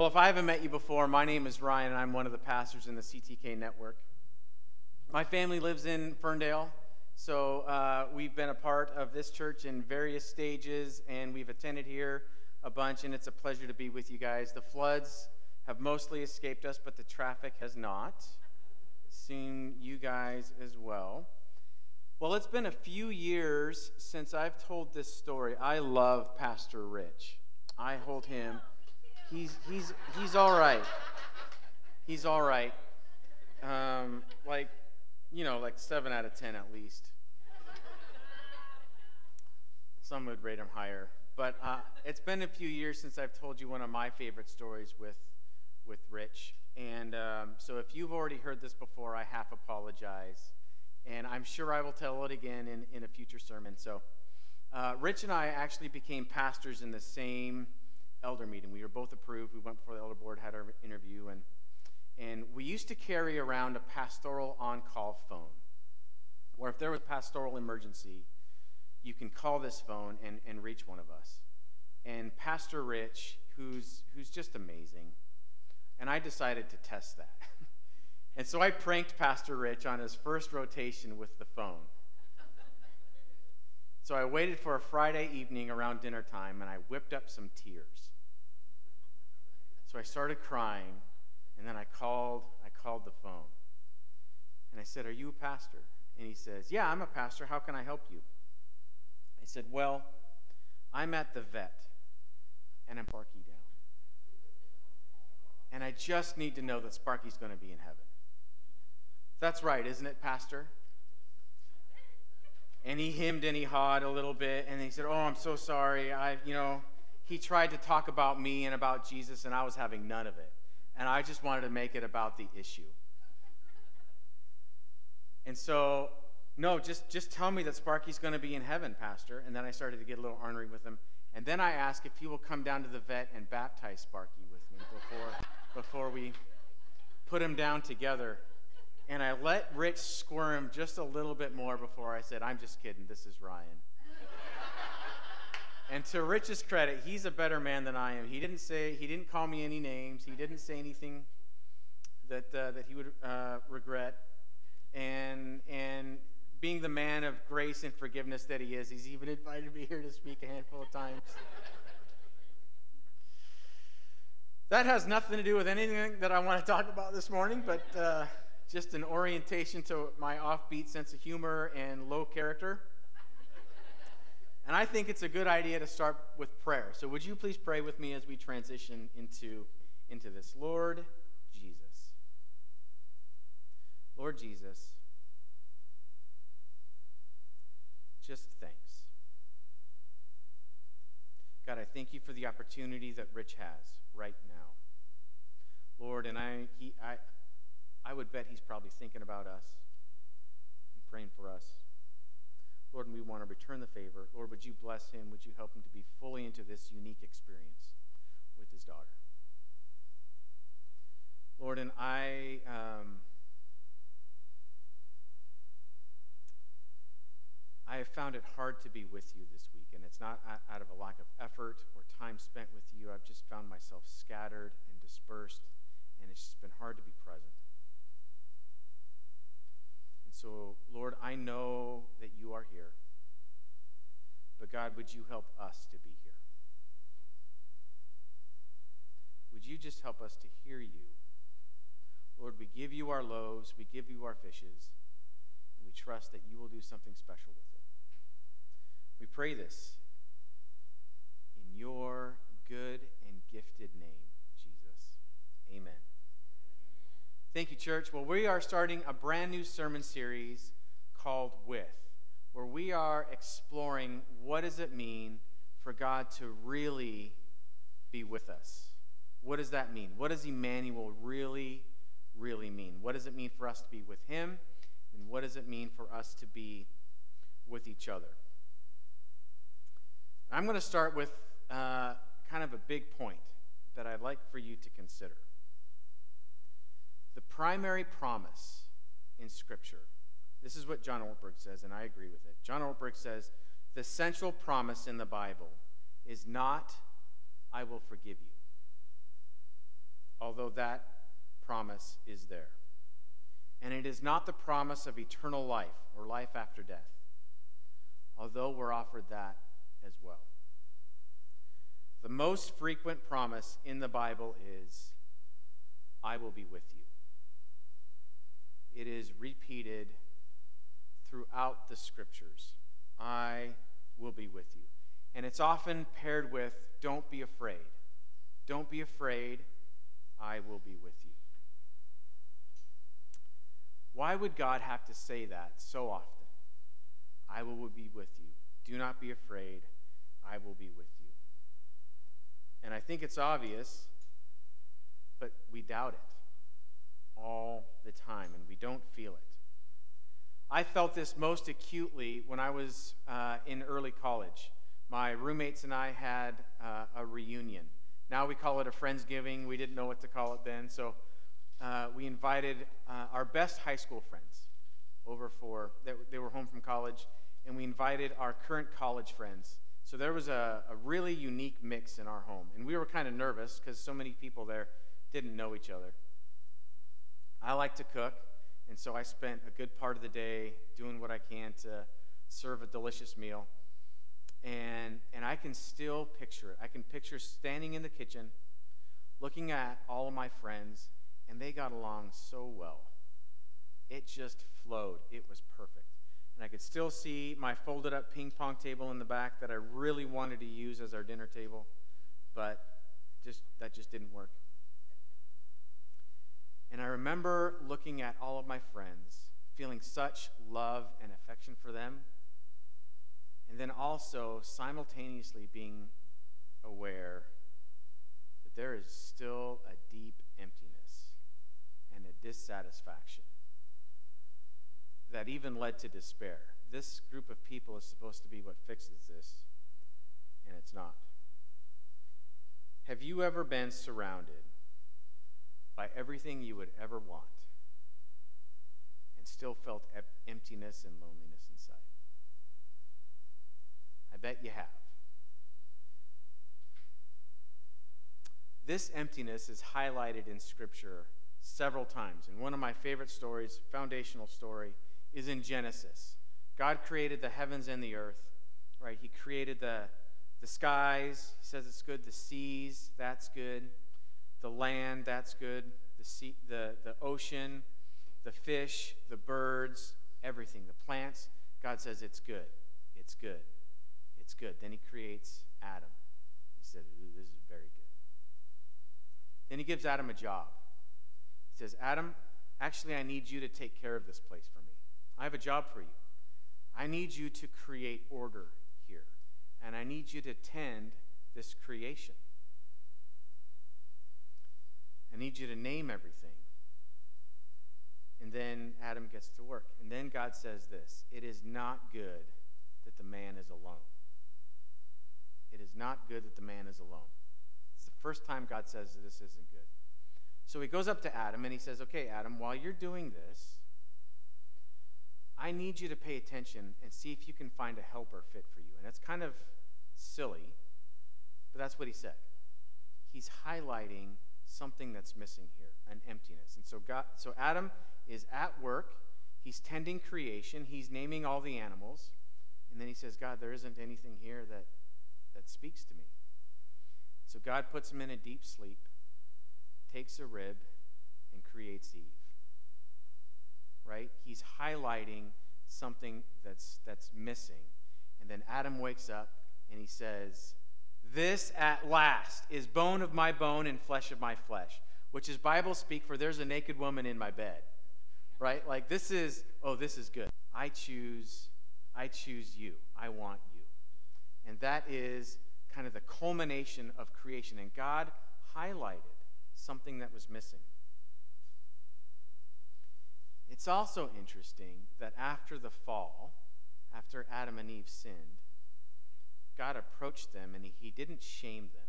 Well, if I haven't met you before, my name is Ryan, and I'm one of the pastors in the CTK network. My family lives in Ferndale, so uh, we've been a part of this church in various stages, and we've attended here a bunch, and it's a pleasure to be with you guys. The floods have mostly escaped us, but the traffic has not. Seeing you guys as well. Well, it's been a few years since I've told this story. I love Pastor Rich. I hold him he's he's he's all right. He's all right. Um, like, you know, like seven out of ten at least. Some would rate him higher, but uh, it's been a few years since I've told you one of my favorite stories with with Rich, and um, so if you've already heard this before, I half apologize, and I'm sure I will tell it again in in a future sermon. So. Uh, Rich and I actually became pastors in the same elder meeting. We were both approved. We went before the elder board, had our interview, and, and we used to carry around a pastoral on call phone where if there was a pastoral emergency, you can call this phone and, and reach one of us. And Pastor Rich, who's, who's just amazing, and I decided to test that. and so I pranked Pastor Rich on his first rotation with the phone. So I waited for a Friday evening around dinner time and I whipped up some tears. So I started crying, and then I called, I called the phone. And I said, Are you a pastor? And he says, Yeah, I'm a pastor. How can I help you? I said, Well, I'm at the vet, and I'm Sparky down. And I just need to know that Sparky's going to be in heaven. That's right, isn't it, Pastor? And he hemmed and he hawed a little bit, and he said, Oh, I'm so sorry. I, you know, he tried to talk about me and about Jesus, and I was having none of it. And I just wanted to make it about the issue. And so, no, just, just tell me that Sparky's going to be in heaven, Pastor. And then I started to get a little ornery with him. And then I asked if he will come down to the vet and baptize Sparky with me before, before we put him down together. And I let Rich squirm just a little bit more before I said, I'm just kidding. This is Ryan. And to Rich's credit, he's a better man than I am. He didn't say, he didn't call me any names. He didn't say anything that, uh, that he would uh, regret. And, and being the man of grace and forgiveness that he is, he's even invited me here to speak a handful of times. that has nothing to do with anything that I want to talk about this morning, but uh, just an orientation to my offbeat sense of humor and low character. And I think it's a good idea to start with prayer. So would you please pray with me as we transition into, into this? Lord Jesus. Lord Jesus, just thanks. God, I thank you for the opportunity that Rich has right now. Lord, and I, he, I, I would bet he's probably thinking about us and praying for us. Lord, and we want to return the favor. Lord, would you bless him? Would you help him to be fully into this unique experience with his daughter? Lord, and I. Um, I have found it hard to be with you this week, and it's not out of a lack of effort or time spent with you. I've just found myself scattered and dispersed, and it's just been hard to be present. And so, Lord, I know that you are here. But God, would you help us to be here? Would you just help us to hear you? Lord, we give you our loaves, we give you our fishes, and we trust that you will do something special with it. We pray this in your good and gifted name, Jesus. Amen. Thank you, church. Well, we are starting a brand new sermon series called With, where we are exploring what does it mean for God to really be with us? What does that mean? What does Emmanuel really, really mean? What does it mean for us to be with Him? And what does it mean for us to be with each other? I'm going to start with uh, kind of a big point that I'd like for you to consider the primary promise in Scripture. This is what John Ortberg says, and I agree with it. John Ortberg says the central promise in the Bible is not, I will forgive you. although that promise is there. And it is not the promise of eternal life or life after death, although we're offered that as well. The most frequent promise in the Bible is, I will be with you. It is repeated throughout the scriptures. I will be with you. And it's often paired with, don't be afraid. Don't be afraid. I will be with you. Why would God have to say that so often? I will be with you. Do not be afraid. I will be with you. And I think it's obvious, but we doubt it all the time, and we don't feel it. I felt this most acutely when I was uh, in early college. My roommates and I had uh, a reunion. Now we call it a Friendsgiving. We didn't know what to call it then. So uh, we invited uh, our best high school friends over for, they, they were home from college, and we invited our current college friends. So there was a, a really unique mix in our home. And we were kind of nervous because so many people there didn't know each other. I like to cook, and so I spent a good part of the day doing what I can to serve a delicious meal. And, and I can still picture it. I can picture standing in the kitchen, looking at all of my friends, and they got along so well. It just flowed. It was perfect. And I could still see my folded up ping pong table in the back that I really wanted to use as our dinner table, but just that just didn't work. And I remember looking at all of my friends, feeling such love and affection for them, and then also simultaneously being aware that there is still a deep emptiness and a dissatisfaction that even led to despair. This group of people is supposed to be what fixes this, and it's not. Have you ever been surrounded by everything you would ever want and still felt emptiness and loneliness inside? I bet you have. This emptiness is highlighted in Scripture several times. And one of my favorite stories, foundational story, is in Genesis. God created the heavens and the earth, right? He created the, the skies. He says it's good. The seas, that's good. The land, that's good. The, sea, the, the ocean, the fish, the birds, everything. The plants. God says it's good. It's good. It's good. Then he creates Adam. He says, This is very good. Then he gives Adam a job. He says, Adam, actually, I need you to take care of this place for me. I have a job for you. I need you to create order here, and I need you to tend this creation. I need you to name everything. And then Adam gets to work. And then God says this It is not good that the man is alone. It is not good that the man is alone. It's the first time God says this isn't good. So he goes up to Adam and he says, Okay, Adam, while you're doing this, I need you to pay attention and see if you can find a helper fit for you. And it's kind of silly, but that's what he said. He's highlighting something that's missing here, an emptiness. And so God so Adam is at work, he's tending creation, he's naming all the animals, and then he says, God, there isn't anything here that that speaks to me. So God puts him in a deep sleep, takes a rib, and creates Eve right? He's highlighting something that's, that's missing. And then Adam wakes up and he says, This at last is bone of my bone and flesh of my flesh, which is Bible speak for there's a naked woman in my bed, right? Like this is, oh, this is good. I choose, I choose you. I want you. And that is kind of the culmination of creation. And God highlighted something that was missing. It's also interesting that after the fall, after Adam and Eve sinned, God approached them and he didn't shame them.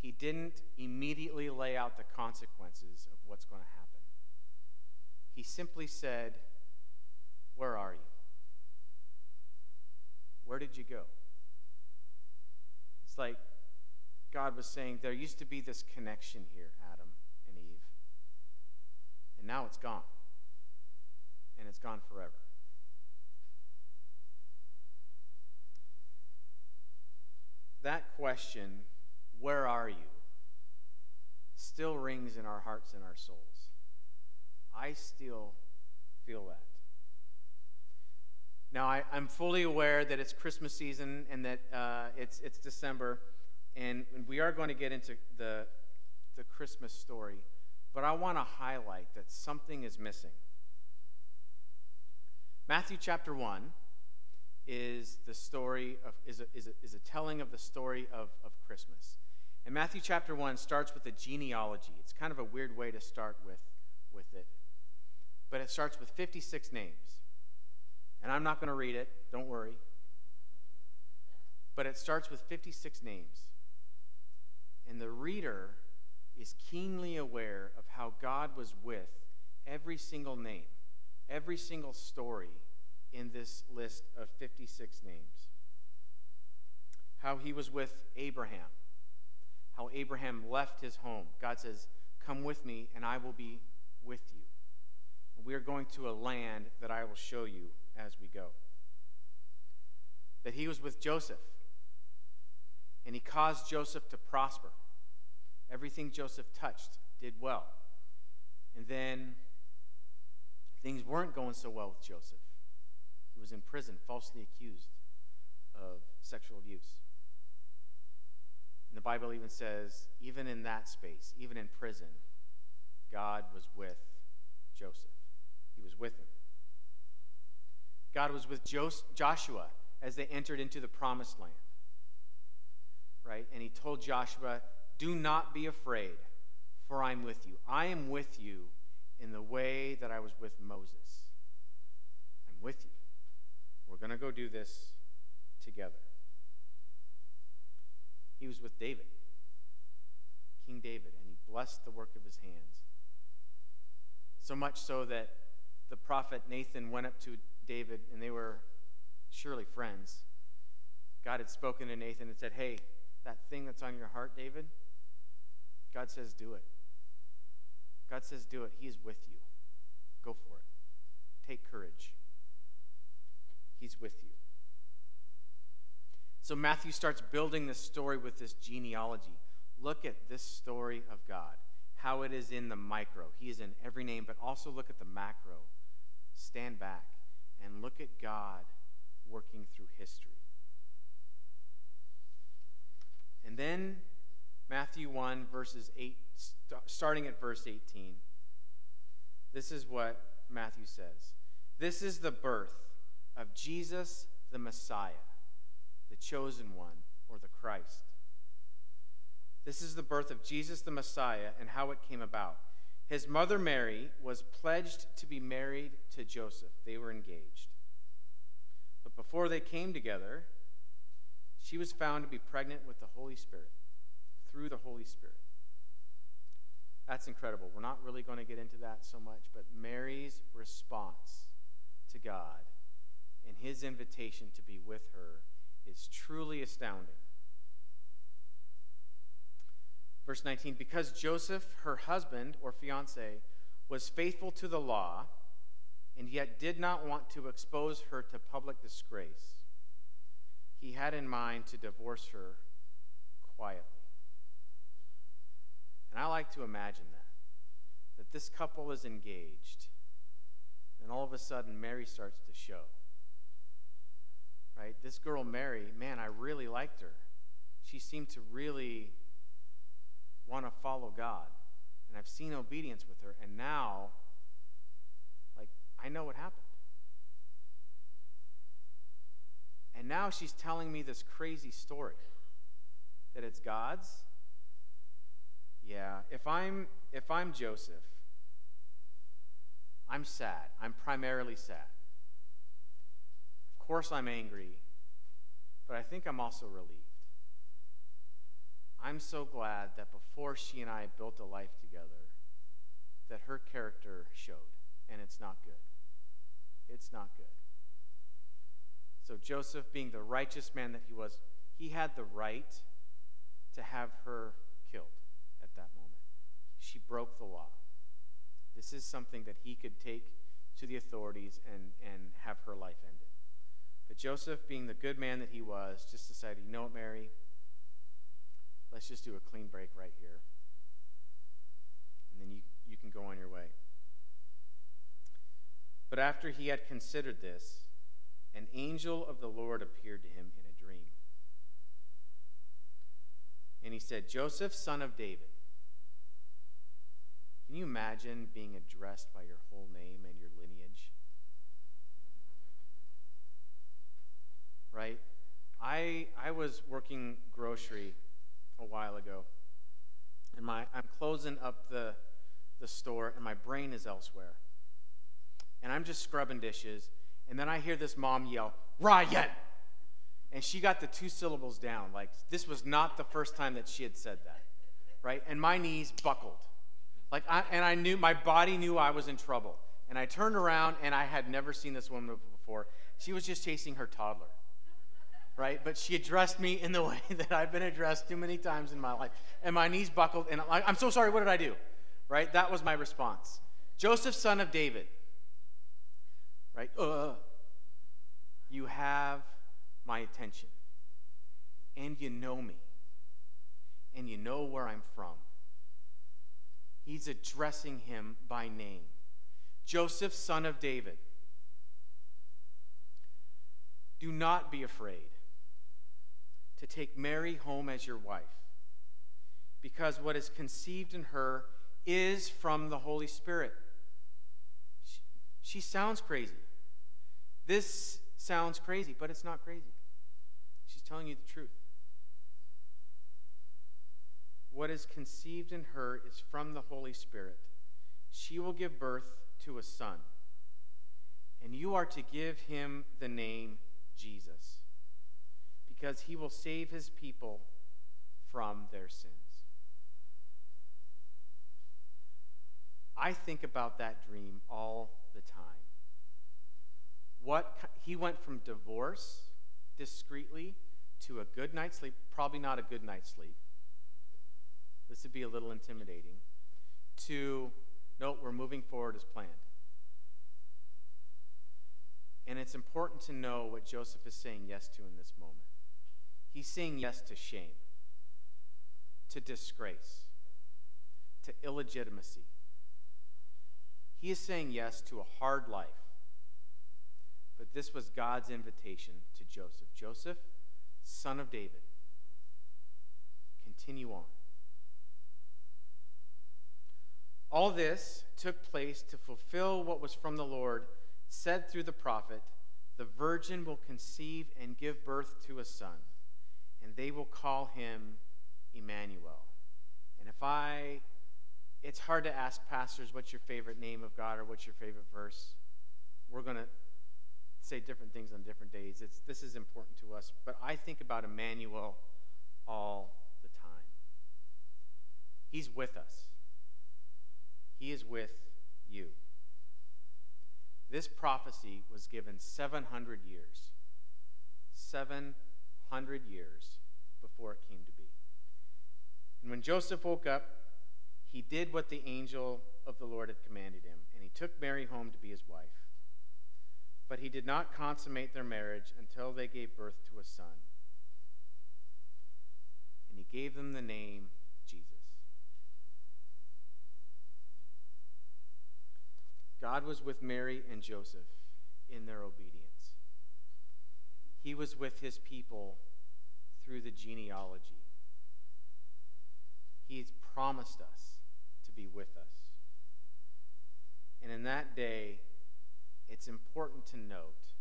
He didn't immediately lay out the consequences of what's going to happen. He simply said, Where are you? Where did you go? It's like, God was saying, There used to be this connection here, Adam and Eve, and now it's gone. And it's gone forever. That question, Where are you? still rings in our hearts and our souls. I still feel that. Now, I, am fully aware that it's Christmas season and that uh, it's, it's December, and we are going to get into the, the Christmas story, but I want to highlight that something is missing. Matthew chapter 1 is the story of, is a, is a, is a telling of the story of, of Christmas. And Matthew chapter 1 starts with a genealogy. It's kind of a weird way to start with, with it, but it starts with 56 names. And I'm not going to read it, don't worry. But it starts with 56 names. And the reader is keenly aware of how God was with every single name, every single story in this list of 56 names. How he was with Abraham, how Abraham left his home. God says, Come with me, and I will be with you. We are going to a land that I will show you as we go. That he was with Joseph, and he caused Joseph to prosper. Everything Joseph touched did well. And then things weren't going so well with Joseph. Was in prison, falsely accused of sexual abuse. And the Bible even says, even in that space, even in prison, God was with Joseph. He was with him. God was with Joshua as they entered into the promised land. Right? And he told Joshua, Do not be afraid, for I'm with you. I am with you in the way that I was with Moses. I'm with you. We're going to go do this together. He was with David, King David, and he blessed the work of his hands. So much so that the prophet Nathan went up to David, and they were surely friends. God had spoken to Nathan and said, Hey, that thing that's on your heart, David, God says, do it. God says, do it. He is with you. Go for it. Take courage. He's with you. So Matthew starts building this story with this genealogy. Look at this story of God, how it is in the micro. He is in every name, but also look at the macro. Stand back and look at God working through history. And then Matthew 1, verses 8, starting at verse 18. This is what Matthew says This is the birth of Jesus the Messiah, the chosen one, or the Christ. This is the birth of Jesus the Messiah and how it came about. His mother Mary was pledged to be married to Joseph. They were engaged. But before they came together, she was found to be pregnant with the Holy Spirit, through the Holy Spirit. That's incredible. We're not really going to get into that so much, but Mary's response to God and his invitation to be with her is truly astounding. Verse 19 Because Joseph, her husband or fiance, was faithful to the law and yet did not want to expose her to public disgrace, he had in mind to divorce her quietly. And I like to imagine that. That this couple is engaged, and all of a sudden Mary starts to show. Right? This girl, Mary, man, I really liked her. She seemed to really want to follow God. And I've seen obedience with her. And now, like, I know what happened. And now she's telling me this crazy story that it's God's. Yeah, if I'm if I'm Joseph, I'm sad. I'm primarily sad. Of course I'm angry, but I think I'm also relieved. I'm so glad that before she and I built a life together, that her character showed, and it's not good. It's not good. So Joseph, being the righteous man that he was, he had the right to have her killed at that moment. She broke the law. This is something that he could take to the authorities and, and have her life ended. But Joseph, being the good man that he was, just decided, you know what, Mary? Let's just do a clean break right here. And then you, you can go on your way. But after he had considered this, an angel of the Lord appeared to him in a dream. And he said, Joseph, son of David. Can you imagine being addressed by your whole name and your Right? I, I was working grocery a while ago, and my, I'm closing up the, the store, and my brain is elsewhere. And I'm just scrubbing dishes, and then I hear this mom yell, Ryan! And she got the two syllables down. Like, this was not the first time that she had said that, right? And my knees buckled. Like, I, and I knew, my body knew I was in trouble. And I turned around, and I had never seen this woman before. She was just chasing her toddler, right? But she addressed me in the way that I've been addressed too many times in my life. And my knees buckled, and I'm, I'm so sorry, what did I do? Right? That was my response. Joseph, son of David, right? Uh, you have my attention, and you know me, and you know where I'm from. He's addressing him by name Joseph, son of David. Do not be afraid to take Mary home as your wife, because what is conceived in her is from the Holy Spirit. She, she sounds crazy. This sounds crazy, but it's not crazy. She's telling you the truth. What is conceived in her is from the Holy Spirit. She will give birth to a son, and you are to give him the name Jesus, because he will save his people from their sins. I think about that dream all the time. What he went from divorce discreetly to a good night's sleep, probably not a good night's sleep. This would be a little intimidating. To, no, we're moving forward as planned. And it's important to know what Joseph is saying yes to in this moment. He's saying yes to shame, to disgrace, to illegitimacy. He is saying yes to a hard life but this was God's invitation to Joseph Joseph, son of David, continue on. All this took place to fulfill what was from the Lord, said through the prophet The virgin will conceive and give birth to a son, and they will call him Emmanuel. And if I, it's hard to ask pastors what's your favorite name of God or what's your favorite verse. We're going to say different things on different days. It's, this is important to us. But I think about Emmanuel all the time. He's with us, He is with you. This prophecy was given 700 years. 700 years before it came to be. And when Joseph woke up, he did what the angel of the Lord had commanded him, and he took Mary home to be his wife. But he did not consummate their marriage until they gave birth to a son. And he gave them the name Jesus. God was with Mary and Joseph in their obedience. He was with his people through the genealogy. He's promised us to be with us. And in that day, it's important to note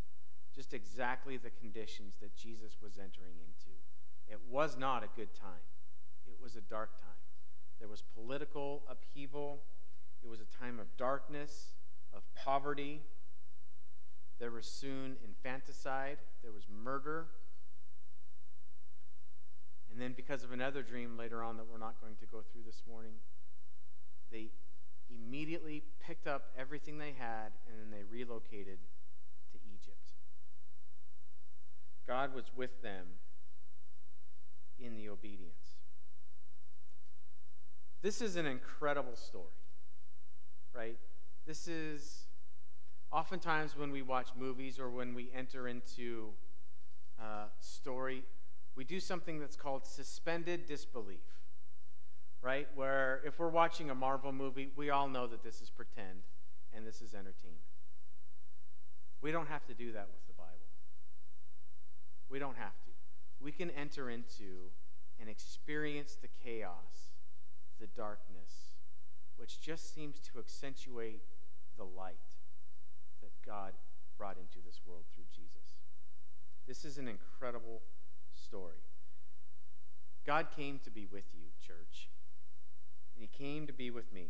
just exactly the conditions that Jesus was entering into. It was not a good time, it was a dark time. There was political upheaval, it was a time of darkness, of poverty. There was soon infanticide, there was murder. And then, because of another dream later on that we're not going to go through this morning, they immediately picked up everything they had and then they relocated to Egypt. God was with them in the obedience. This is an incredible story, right? This is oftentimes when we watch movies or when we enter into uh, story, we do something that's called suspended disbelief, right? Where if we're watching a Marvel movie, we all know that this is pretend and this is entertainment. We don't have to do that with the Bible. We don't have to. We can enter into and experience the chaos, the darkness, which just seems to accentuate the light that God brought into this world through Jesus. This is an incredible story. God came to be with you, church, and He came to be with me.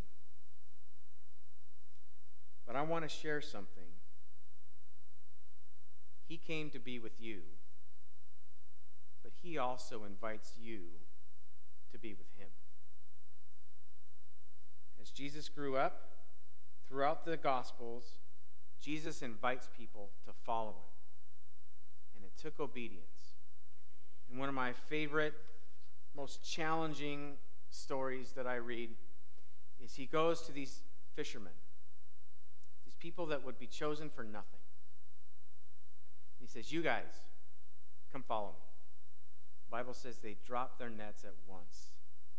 But I want to share something. He came to be with you, but He also invites you to be with Him. As Jesus grew up, throughout the Gospels, Jesus invites people to follow him. And it took obedience. And one of my favorite, most challenging stories that I read is he goes to these fishermen, these people that would be chosen for nothing. He says, You guys, come follow me. The Bible says they dropped their nets at once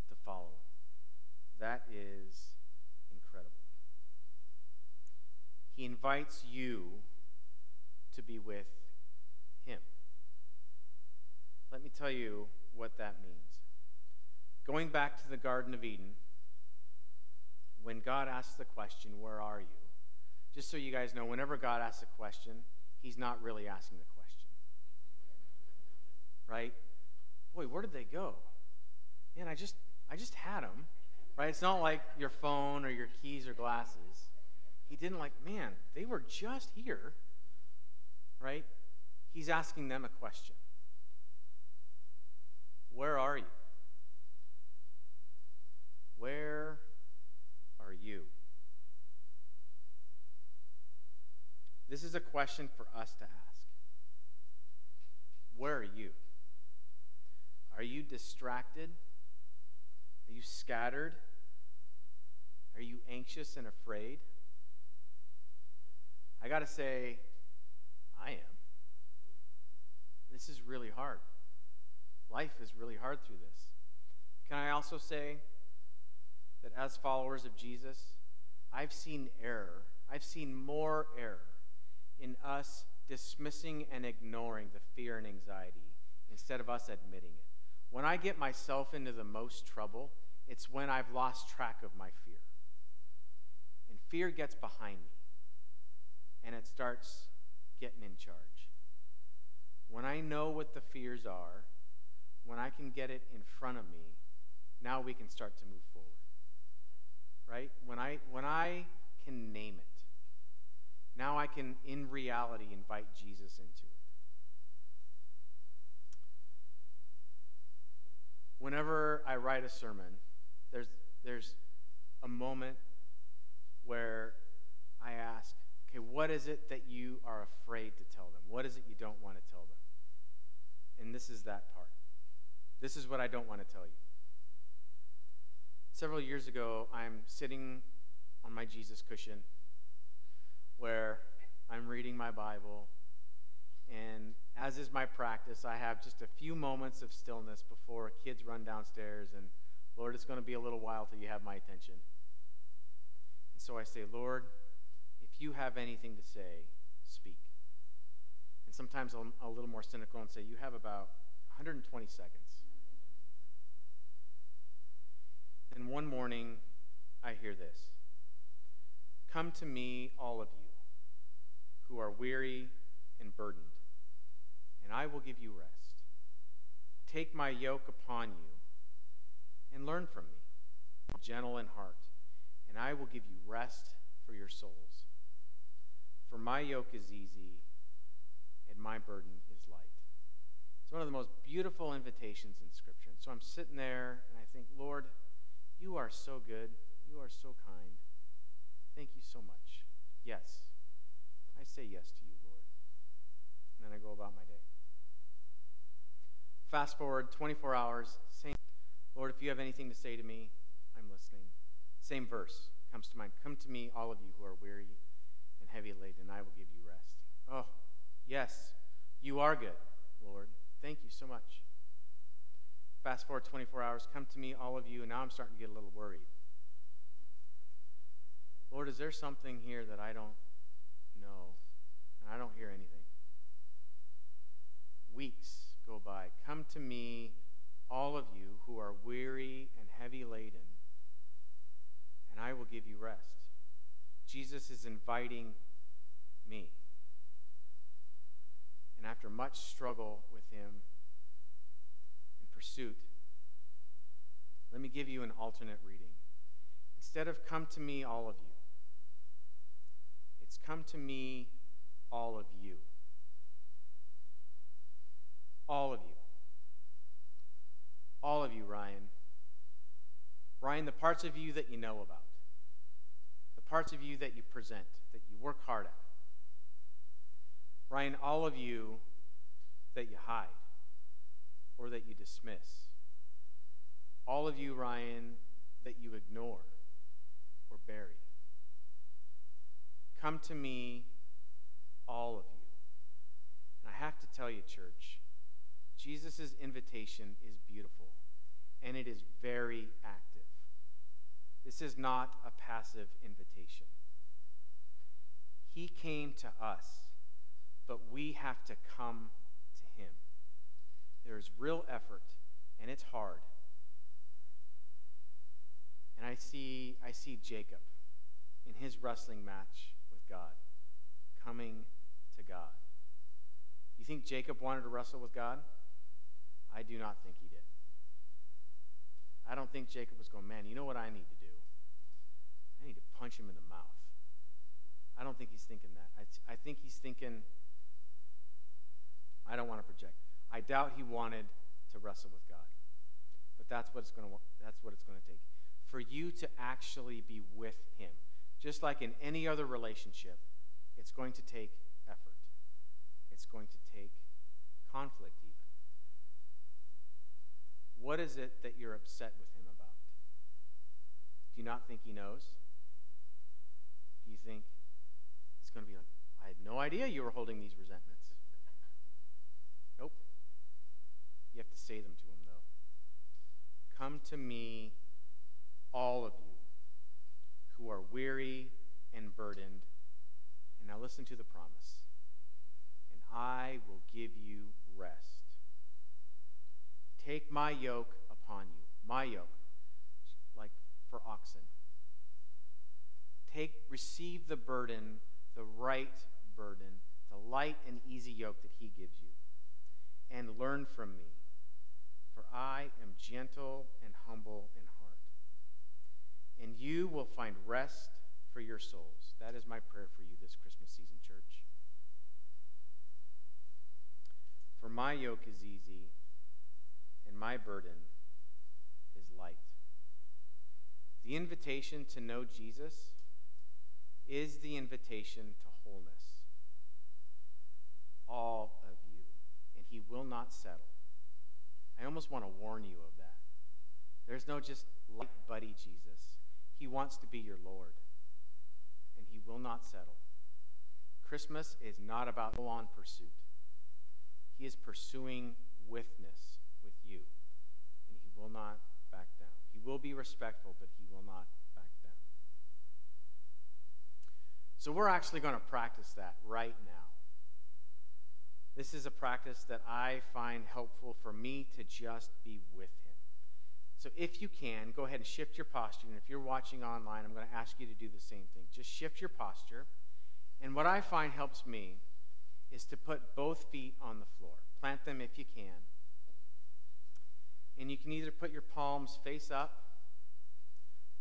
to follow him. That is incredible. He invites you to be with Him. Let me tell you what that means. Going back to the Garden of Eden, when God asks the question, Where are you? Just so you guys know, whenever God asks a question, He's not really asking the question. Right? Boy, where did they go? Man, I just I just had them. Right? It's not like your phone or your keys or glasses he didn't like, man, they were just here, right? He's asking them a question Where are you? Where are you? This is a question for us to ask. Where are you? Are you distracted? Are you scattered? Are you anxious and afraid? I got to say, I am. This is really hard. Life is really hard through this. Can I also say that as followers of Jesus, I've seen error. I've seen more error in us dismissing and ignoring the fear and anxiety instead of us admitting it. When I get myself into the most trouble, it's when I've lost track of my fear. And fear gets behind me and it starts getting in charge. When I know what the fears are, when I can get it in front of me, now we can start to move forward. Right? When I when I can name it, now I can in reality invite Jesus into it. Whenever I write a sermon, there's there's a moment where I ask, okay, what is it that you are afraid to tell them? What is it you don't want to tell them? And this is that part. This is what I don't want to tell you. Several years ago, I'm sitting on my Jesus cushion where I'm reading my Bible. And as is my practice, I have just a few moments of stillness before kids run downstairs. And Lord, it's going to be a little while till you have my attention. And so I say, Lord, if you have anything to say, speak. And sometimes I'm a little more cynical and say, you have about 120 seconds. And one morning, I hear this Come to me, all of you, who are weary and burdened, and I will give you rest. Take my yoke upon you and learn from me, gentle in heart, and I will give you rest for your souls. For my yoke is easy and my burden is light. It's one of the most beautiful invitations in Scripture. And so I'm sitting there and I think, Lord, you are so good. You are so kind. Thank you so much. Yes. I say yes to you, Lord. And then I go about my day. Fast forward 24 hours, same. Lord, if you have anything to say to me, I'm listening. Same verse comes to mind. Come to me, all of you who are weary and heavy laden, and I will give you rest. Oh, yes, you are good, Lord. Thank you so much. Fast forward 24 hours. Come to me, all of you, and now I'm starting to get a little worried. Lord, is there something here that I don't know? And I don't hear anything. Weeks go by. Come to me, all of you who are weary and heavy laden, and I will give you rest. Jesus is inviting me. And after much struggle with him pursuit, let me give you an alternate reading. Instead of come to me, all of you, it's come to me, all of you. All of you. All of you, Ryan. Ryan, the parts of you that you know about, the parts of you that you present, that you work hard at. Ryan, all of you that you hide or that you dismiss. All of you, Ryan, that you ignore or bury. Come to me, all of you. And I have to tell you, church, Jesus' invitation is beautiful and it is very active. This is not a passive invitation. He came to us, but we have to come. There's real effort, and it's hard. And I see, I see Jacob in his wrestling match with God, coming to God. You think Jacob wanted to wrestle with God? I do not think he did. I don't think Jacob was going, man, you know what I need to do? I need to punch him in the mouth. I don't think he's thinking that. I, I think he's thinking, I don't want to project. I doubt he wanted to wrestle with God. But that's what it's going to that's what it's going to take. For you to actually be with him. Just like in any other relationship, it's going to take effort. It's going to take conflict even. What is it that you're upset with him about? Do you not think he knows? Do you think he's going to be like, I had no idea you were holding these resentments? Nope. You have to say them to him, though. Come to me, all of you who are weary and burdened. And now listen to the promise. And I will give you rest. Take my yoke upon you. My yoke, like for oxen. Take, receive the burden, the right burden, the light and easy yoke that he gives you, and learn from me. I am gentle and humble in heart. And you will find rest for your souls. That is my prayer for you this Christmas season, church. For my yoke is easy and my burden is light. The invitation to know Jesus is the invitation to wholeness. All of you. And he will not settle. I almost want to warn you of that. There's no just light buddy Jesus. He wants to be your Lord. And he will not settle. Christmas is not about full on pursuit. He is pursuing witness with you. And he will not back down. He will be respectful, but he will not back down. So we're actually going to practice that right now. This is a practice that I find helpful for me to just be with him. So if you can, go ahead and shift your posture. And if you're watching online, I'm going to ask you to do the same thing. Just shift your posture. And what I find helps me is to put both feet on the floor. Plant them if you can. And you can either put your palms face up.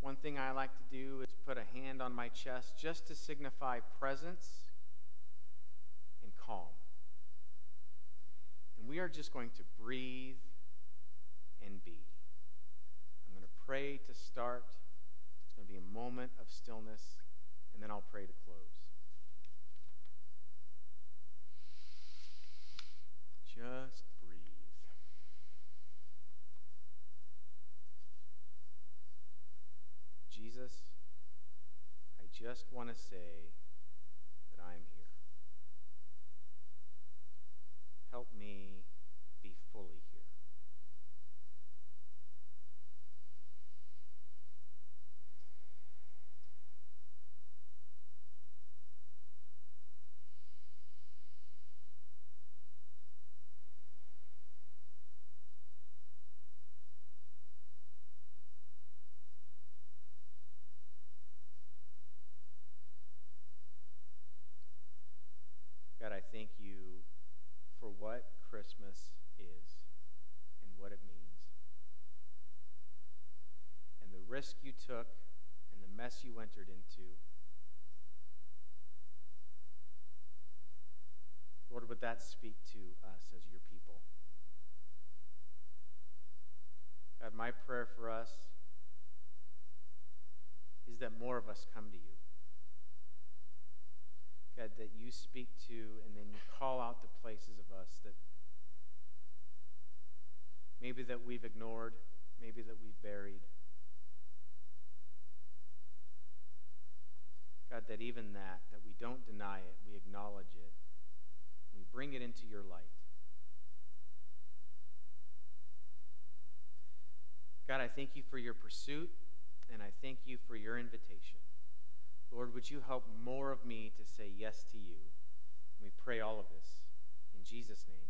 One thing I like to do is put a hand on my chest just to signify presence and calm. We are just going to breathe and be. I'm going to pray to start. It's going to be a moment of stillness, and then I'll pray to close. Just breathe. Jesus, I just want to say that I am here. Help me be fully here. God, I thank you for what Christmas is and what it means. And the risk you took and the mess you entered into. Lord, would that speak to us as your people? God, my prayer for us is that more of us come to you. God, that you speak to and then you call out the places of us that maybe that we've ignored, maybe that we've buried. God, that even that, that we don't deny it, we acknowledge it, we bring it into your light. God, I thank you for your pursuit, and I thank you for your invitation. Lord, would you help more of me to say yes to you? We pray all of this in Jesus' name.